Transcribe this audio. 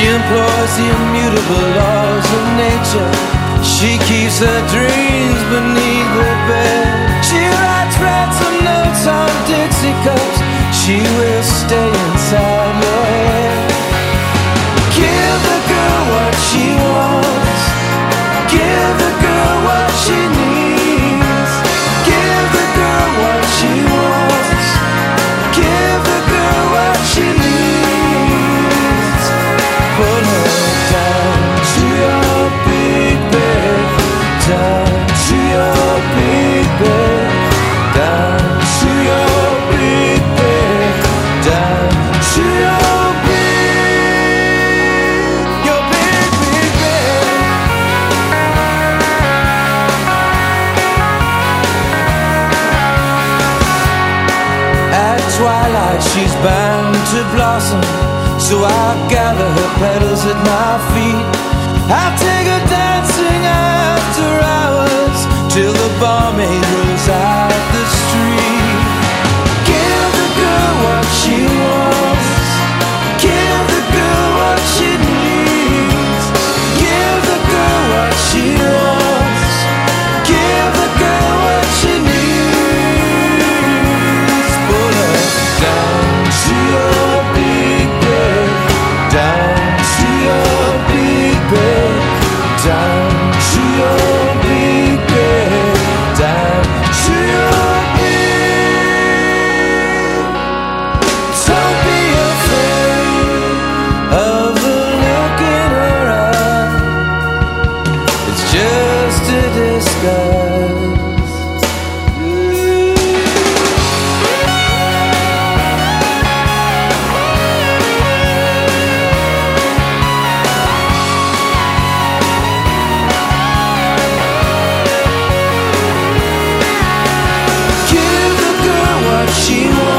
She employs the immutable laws of nature. She keeps her dreams beneath her bed. She writes ransom notes on Dixie cups. She will Down to your big bed. Down to your big bed. Down to your big bed. Down to your big, your big, big bed. At twilight, she's bound to blossom. So I gather her petals at my feet. I you. continua.